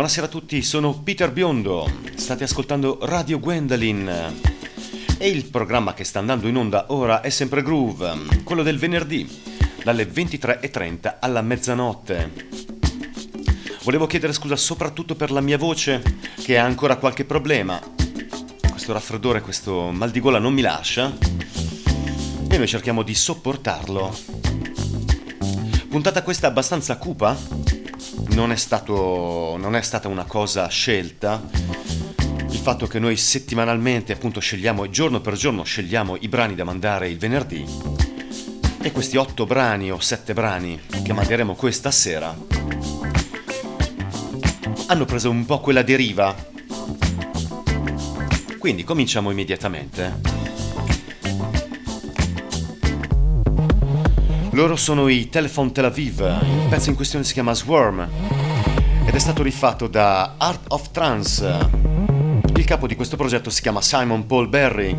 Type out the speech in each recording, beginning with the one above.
Buonasera a tutti, sono Peter Biondo, state ascoltando Radio Gwendolyn e il programma che sta andando in onda ora è sempre Groove, quello del venerdì, dalle 23.30 alla mezzanotte. Volevo chiedere scusa soprattutto per la mia voce che ha ancora qualche problema. Questo raffreddore, questo mal di gola non mi lascia e noi cerchiamo di sopportarlo. Puntata questa abbastanza cupa, non è, stato, non è stata una cosa scelta. Il fatto che noi settimanalmente appunto scegliamo, giorno per giorno scegliamo i brani da mandare il venerdì e questi otto brani o sette brani che manderemo questa sera hanno preso un po' quella deriva. Quindi cominciamo immediatamente. Loro sono i Telephone Tel Aviv, il pezzo in questione si chiama Swarm ed è stato rifatto da Art of Trance. Il capo di questo progetto si chiama Simon Paul Berry.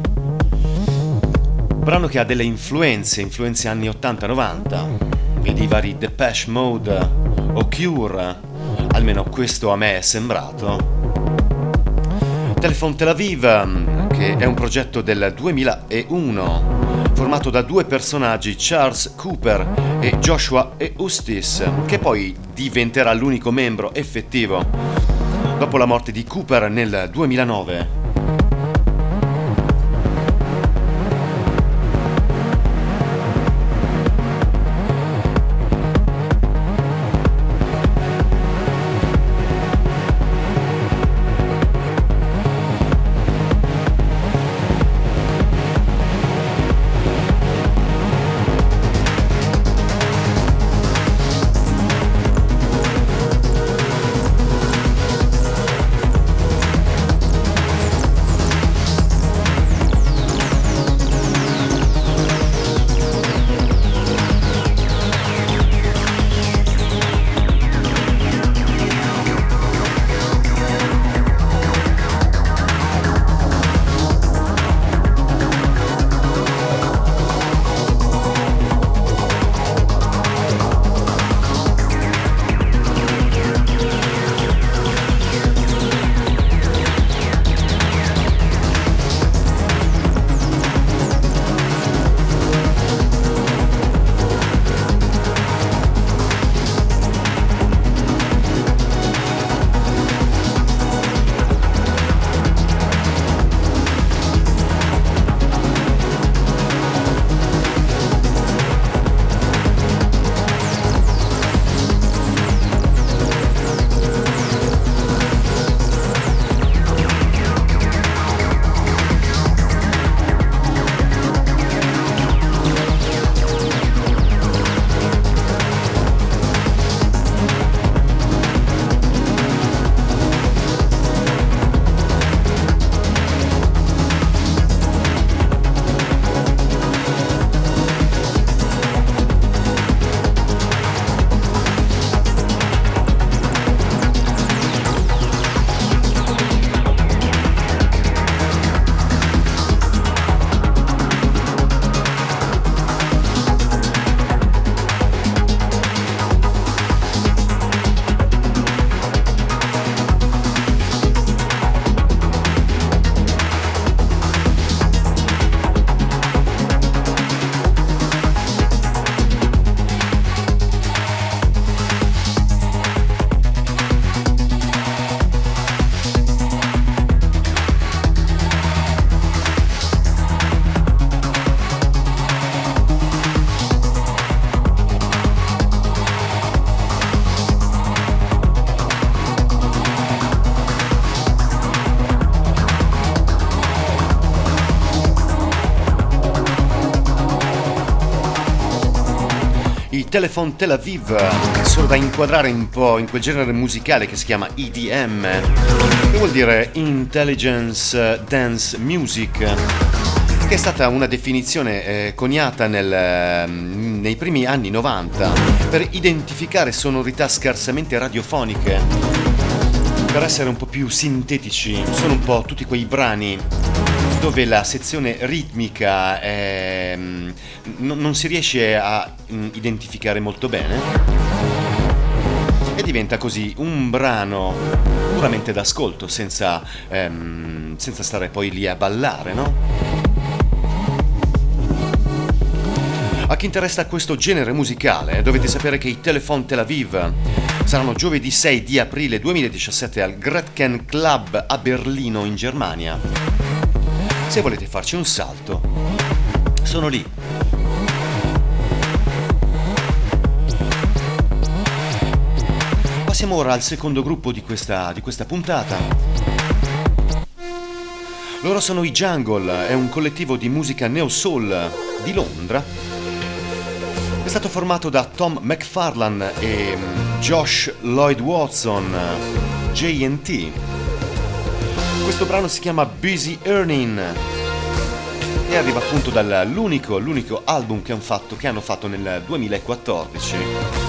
Brano che ha delle influenze, influenze anni 80-90, vedi i vari Depeche Mode o Cure, almeno questo a me è sembrato. Telephone Tel Aviv, che è un progetto del 2001 formato da due personaggi, Charles Cooper e Joshua Eustis, che poi diventerà l'unico membro effettivo dopo la morte di Cooper nel 2009. Telephone Tel Aviv, solo da inquadrare un po' in quel genere musicale che si chiama EDM, che vuol dire Intelligence Dance Music, che è stata una definizione eh, coniata nel, mm, nei primi anni 90 per identificare sonorità scarsamente radiofoniche, per essere un po' più sintetici, sono un po' tutti quei brani dove la sezione ritmica è, mm, non, si riesce a mm, identificare molto bene e diventa così un brano puramente d'ascolto, senza, ehm, senza stare poi lì a ballare, no? A chi interessa questo genere musicale, dovete sapere che i Telefon Tel Aviv saranno giovedì 6 di aprile 2017 al Gretken Club a Berlino in Germania. Se volete farci un salto, sono lì. Passiamo ora al secondo gruppo di questa, di questa puntata. Loro sono i Jungle, è un collettivo di musica neo soul di Londra è stato formato da Tom McFarlane e mm, Josh Lloyd Watson, JT. Questo brano si chiama Busy Earning e arriva appunto dall'unico l'unico album che fatto, che hanno fatto nel 2014.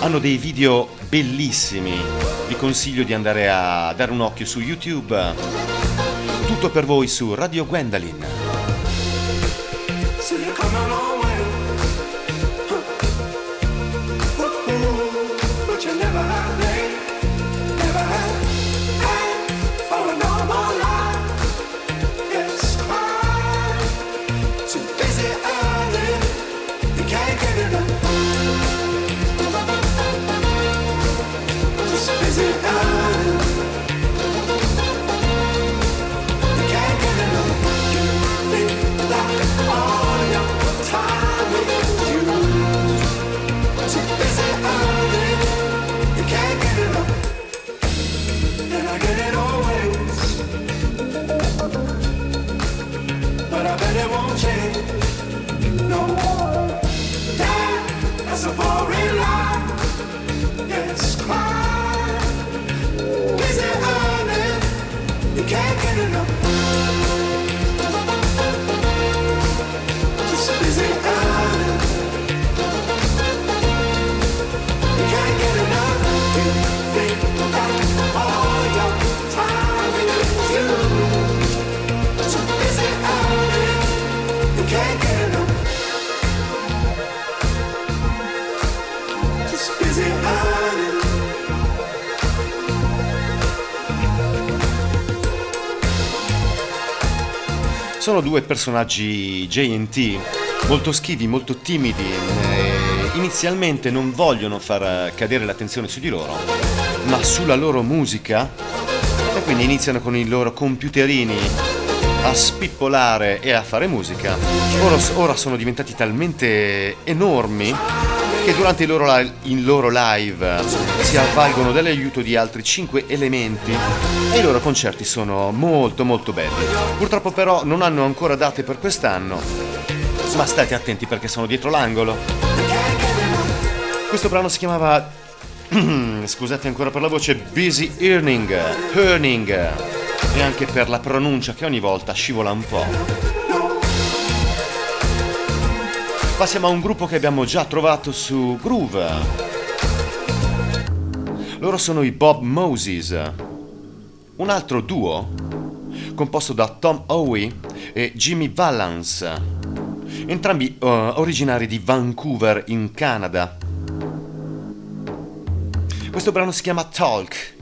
Hanno dei video bellissimi, vi consiglio di andare a dare un occhio su YouTube. Tutto per voi su Radio Gwendolyn. Sono due personaggi JT molto schivi, molto timidi. Eh, inizialmente non vogliono far cadere l'attenzione su di loro, ma sulla loro musica. E quindi iniziano con i loro computerini a spippolare e a fare musica. Ora, ora sono diventati talmente enormi che durante il loro, il loro live si avvalgono dell'aiuto di altri 5 elementi e i loro concerti sono molto molto belli. Purtroppo però non hanno ancora date per quest'anno, ma state attenti perché sono dietro l'angolo. Questo brano si chiamava, scusate ancora per la voce, Busy Earning, Earning, e anche per la pronuncia che ogni volta scivola un po'. Passiamo a un gruppo che abbiamo già trovato su Groove. Loro sono i Bob Moses, un altro duo composto da Tom Howe e Jimmy Valance, entrambi uh, originari di Vancouver in Canada. Questo brano si chiama Talk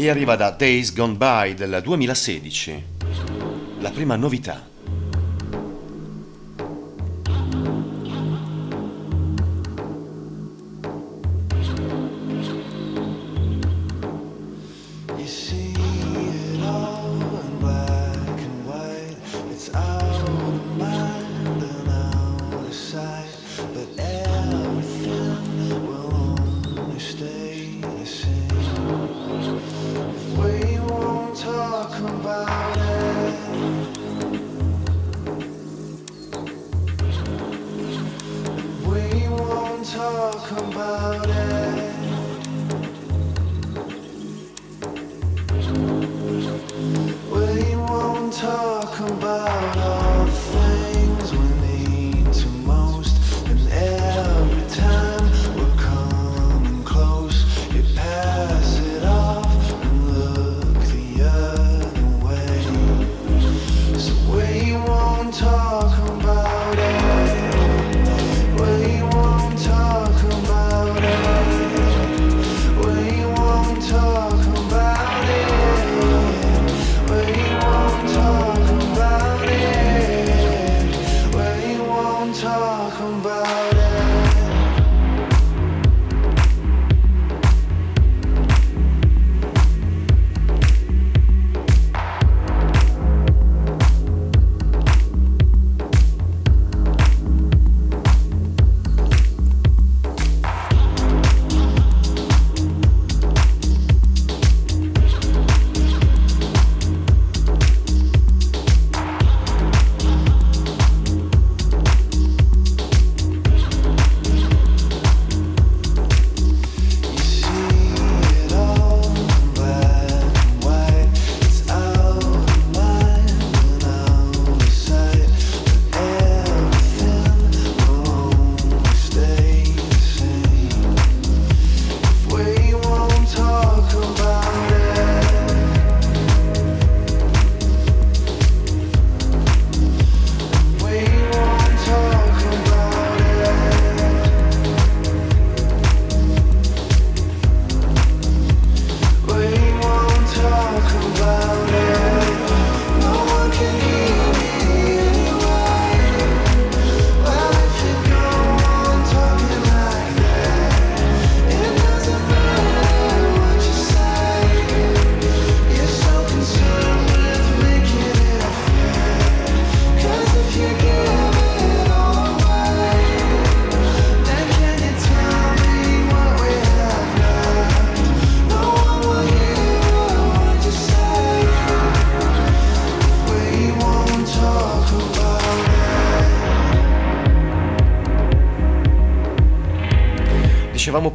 e arriva da Days Gone By del 2016, la prima novità.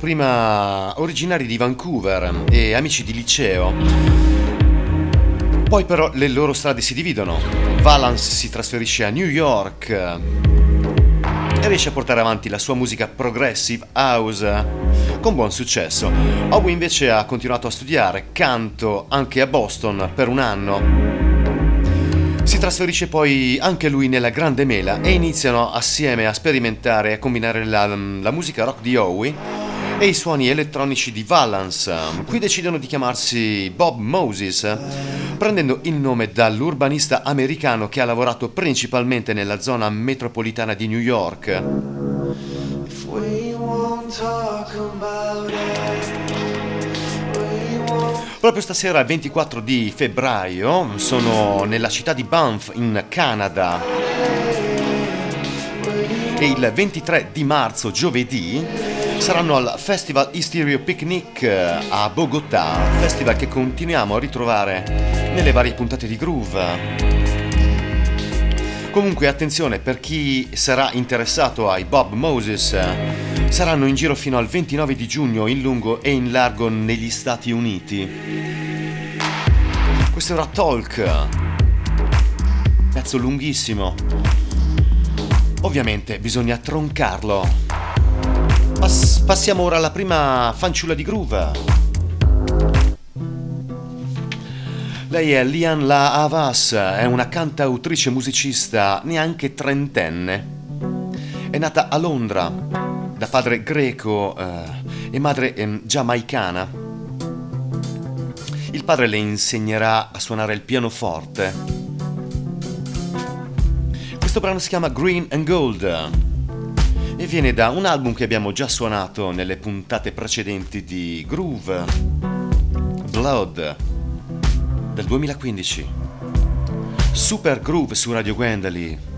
Prima, originari di Vancouver e amici di liceo. Poi però le loro strade si dividono. Valance si trasferisce a New York e riesce a portare avanti la sua musica progressive house con buon successo. Howe invece ha continuato a studiare canto anche a Boston per un anno si trasferisce poi anche lui nella Grande Mela e iniziano assieme a sperimentare e a combinare la, la musica rock di Howie e i suoni elettronici di Valance. Qui decidono di chiamarsi Bob Moses, prendendo il nome dall'urbanista americano che ha lavorato principalmente nella zona metropolitana di New York. Proprio stasera, 24 di febbraio, sono nella città di Banff, in Canada. E il 23 di marzo, giovedì, saranno al Festival Hysterio Picnic a Bogotà, festival che continuiamo a ritrovare nelle varie puntate di Groove. Comunque attenzione per chi sarà interessato ai Bob Moses, saranno in giro fino al 29 di giugno in lungo e in largo negli Stati Uniti. Questo era Talk, pezzo lunghissimo. Ovviamente bisogna troncarlo. Pass- passiamo ora alla prima fanciulla di groove. Lei è Lian La Havas, è una cantautrice musicista neanche trentenne. È nata a Londra da padre greco eh, e madre eh, giamaicana. Il padre le insegnerà a suonare il pianoforte. Questo brano si chiama Green and Gold e viene da un album che abbiamo già suonato nelle puntate precedenti di Groove, Blood del 2015. Super Groove su Radio Gwendolyn.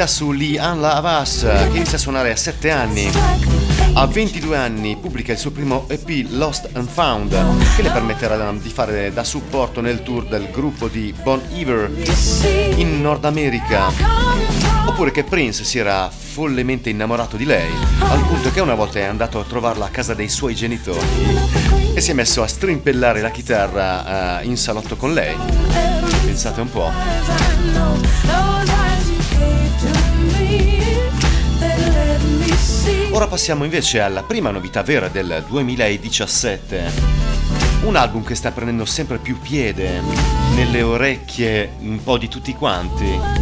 Novità su Lee Ann Lavas che inizia a suonare a 7 anni. A 22 anni pubblica il suo primo EP Lost and Found che le permetterà di fare da supporto nel tour del gruppo di Bon Iver in Nord America. Oppure che Prince si era follemente innamorato di lei, al punto che una volta è andato a trovarla a casa dei suoi genitori e si è messo a strimpellare la chitarra uh, in salotto con lei. Pensate un po'. Ora passiamo invece alla prima novità vera del 2017. Un album che sta prendendo sempre più piede nelle orecchie un po' di tutti quanti.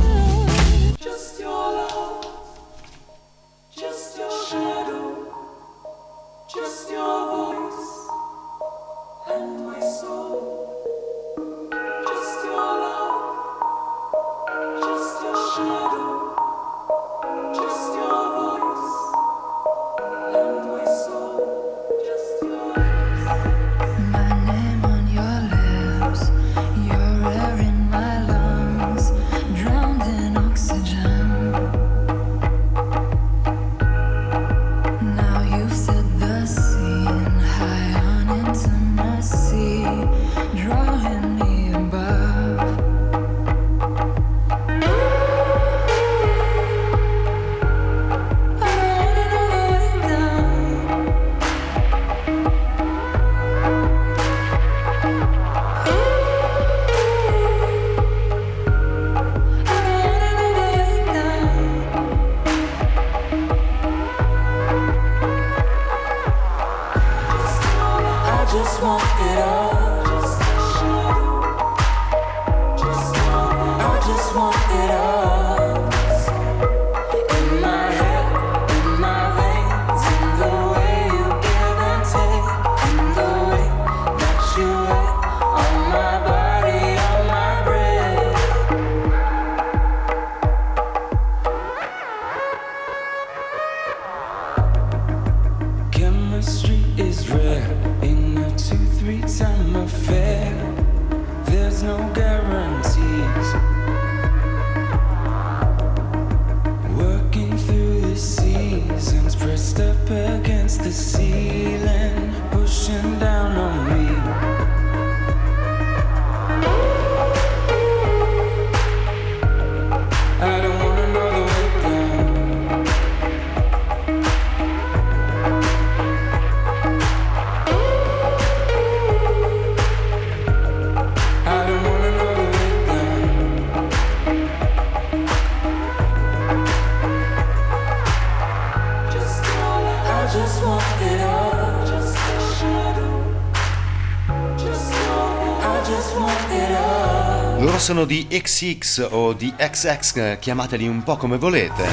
Sono di XX o di XX, chiamateli un po' come volete.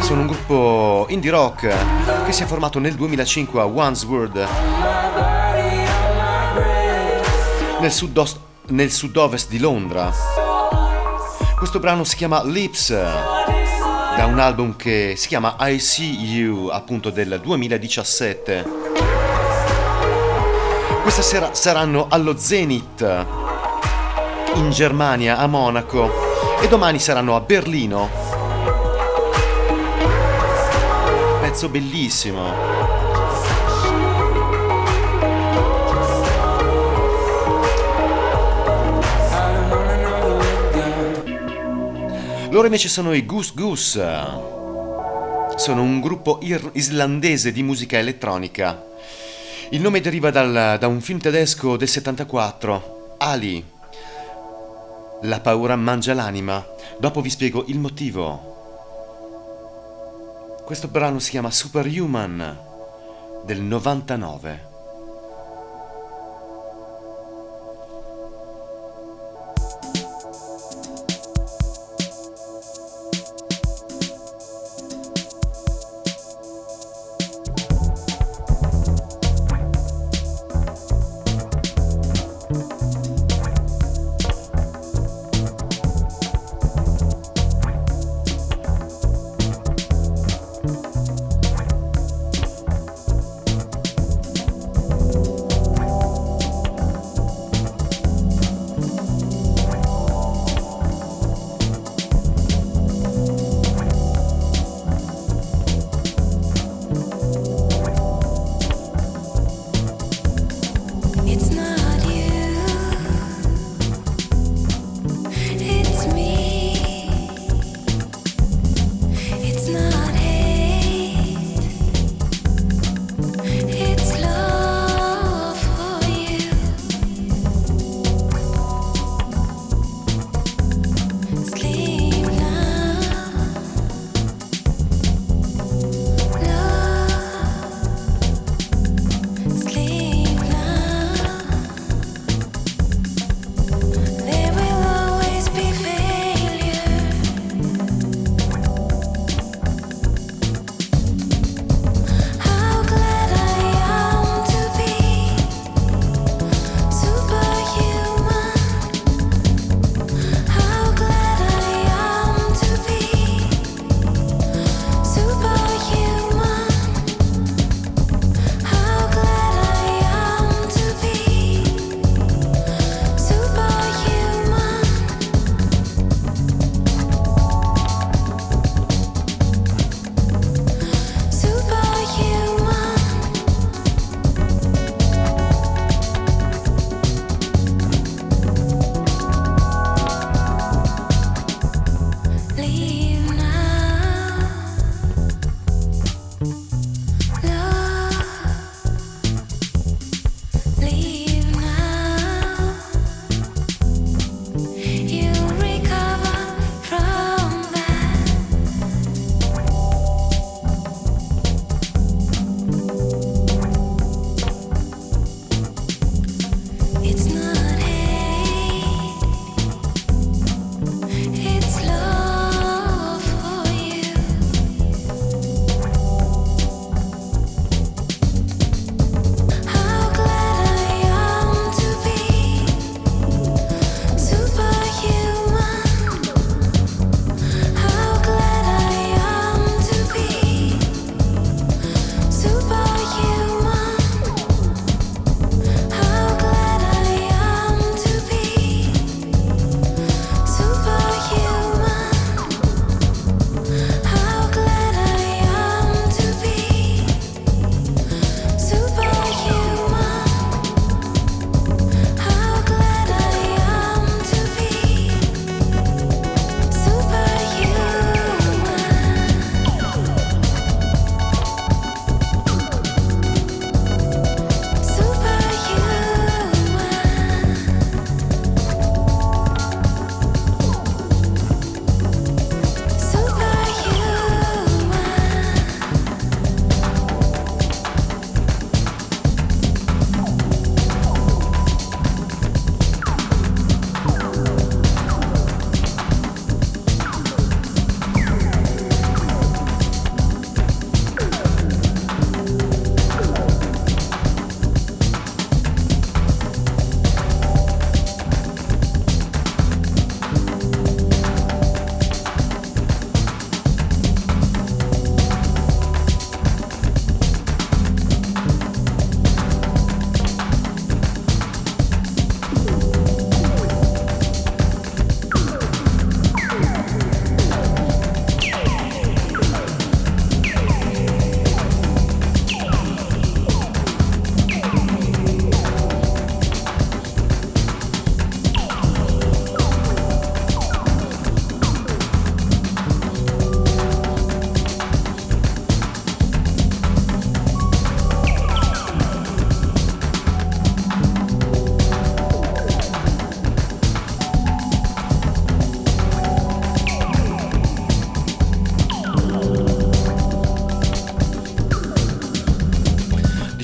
Sono un gruppo indie rock che si è formato nel 2005 a Wandsworth, nel, sud nel sud-ovest di Londra. Questo brano si chiama Lips, da un album che si chiama I See You, appunto del 2017. Questa sera saranno allo Zenith in Germania, a Monaco e domani saranno a Berlino. Pezzo bellissimo. Loro invece sono i Goose Goose. Sono un gruppo ir- islandese di musica elettronica. Il nome deriva dal, da un film tedesco del 74, Ali, la paura mangia l'anima. Dopo vi spiego il motivo. Questo brano si chiama Superhuman del 99.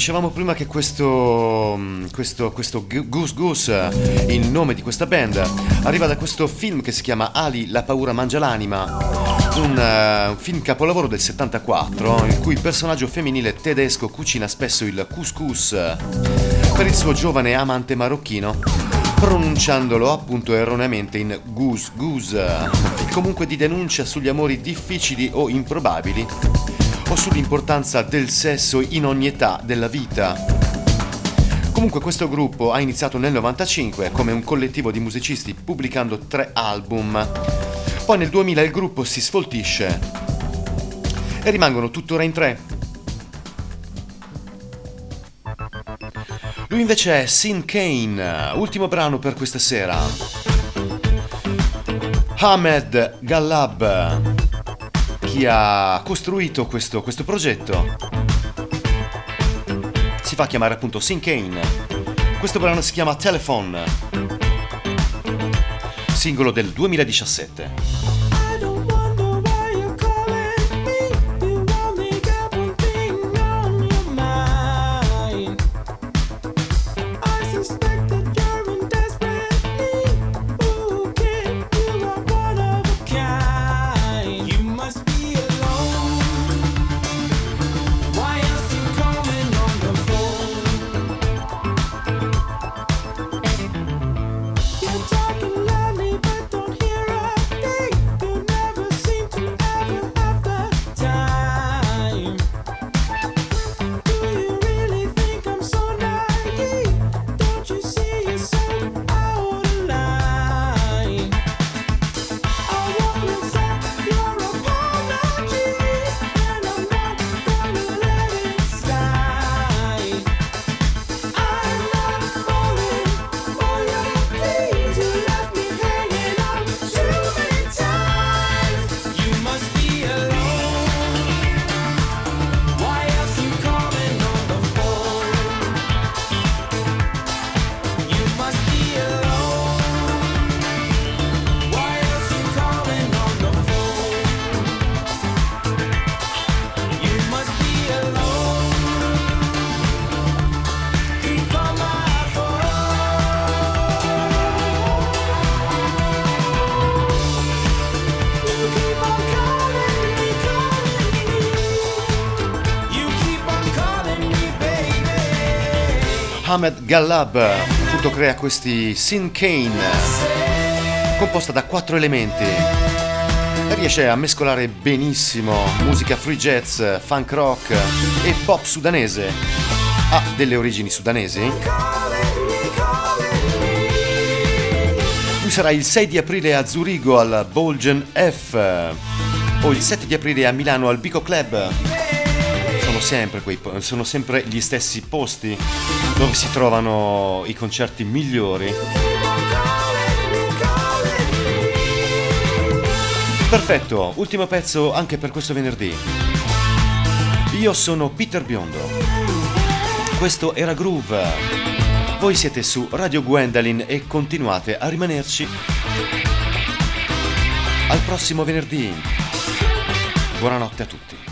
Dicevamo prima che questo, mm, questo, questo Goose Goose, il nome di questa band, arriva da questo film che si chiama Ali, la paura mangia l'anima, un, uh, film capolavoro del 74 in cui il personaggio femminile tedesco cucina spesso il couscous per il suo giovane amante marocchino pronunciandolo appunto erroneamente in goose goose, comunque di denuncia sugli amori difficili o improbabili o sull'importanza del sesso in ogni età della vita. Comunque questo gruppo ha iniziato nel 95 come un collettivo di musicisti pubblicando tre album. Poi nel 2000 il gruppo si sfoltisce e rimangono tuttora in tre. Lui invece è Sin Kane, ultimo brano per questa sera. Ahmed Gallab chi ha costruito questo, questo progetto. Si fa chiamare appunto Sinkane. Questo brano si chiama Telephone, singolo del 2017. Gallab appunto crea questi Sin Kane composta da quattro elementi riesce a mescolare benissimo musica free jazz, funk rock e pop sudanese. Ha delle origini sudanesi? Lui sarà il 6 di aprile a Zurigo al Bolgen F o il 7 di aprile a Milano al Bico Club sempre, quei, sono sempre gli stessi posti dove si trovano i concerti migliori. Perfetto, ultimo pezzo anche per questo venerdì. Io sono Peter Biondo. Questo era Groove. Voi siete su Radio Gwendolyn e continuate a rimanerci. Al prossimo venerdì. Buonanotte a tutti.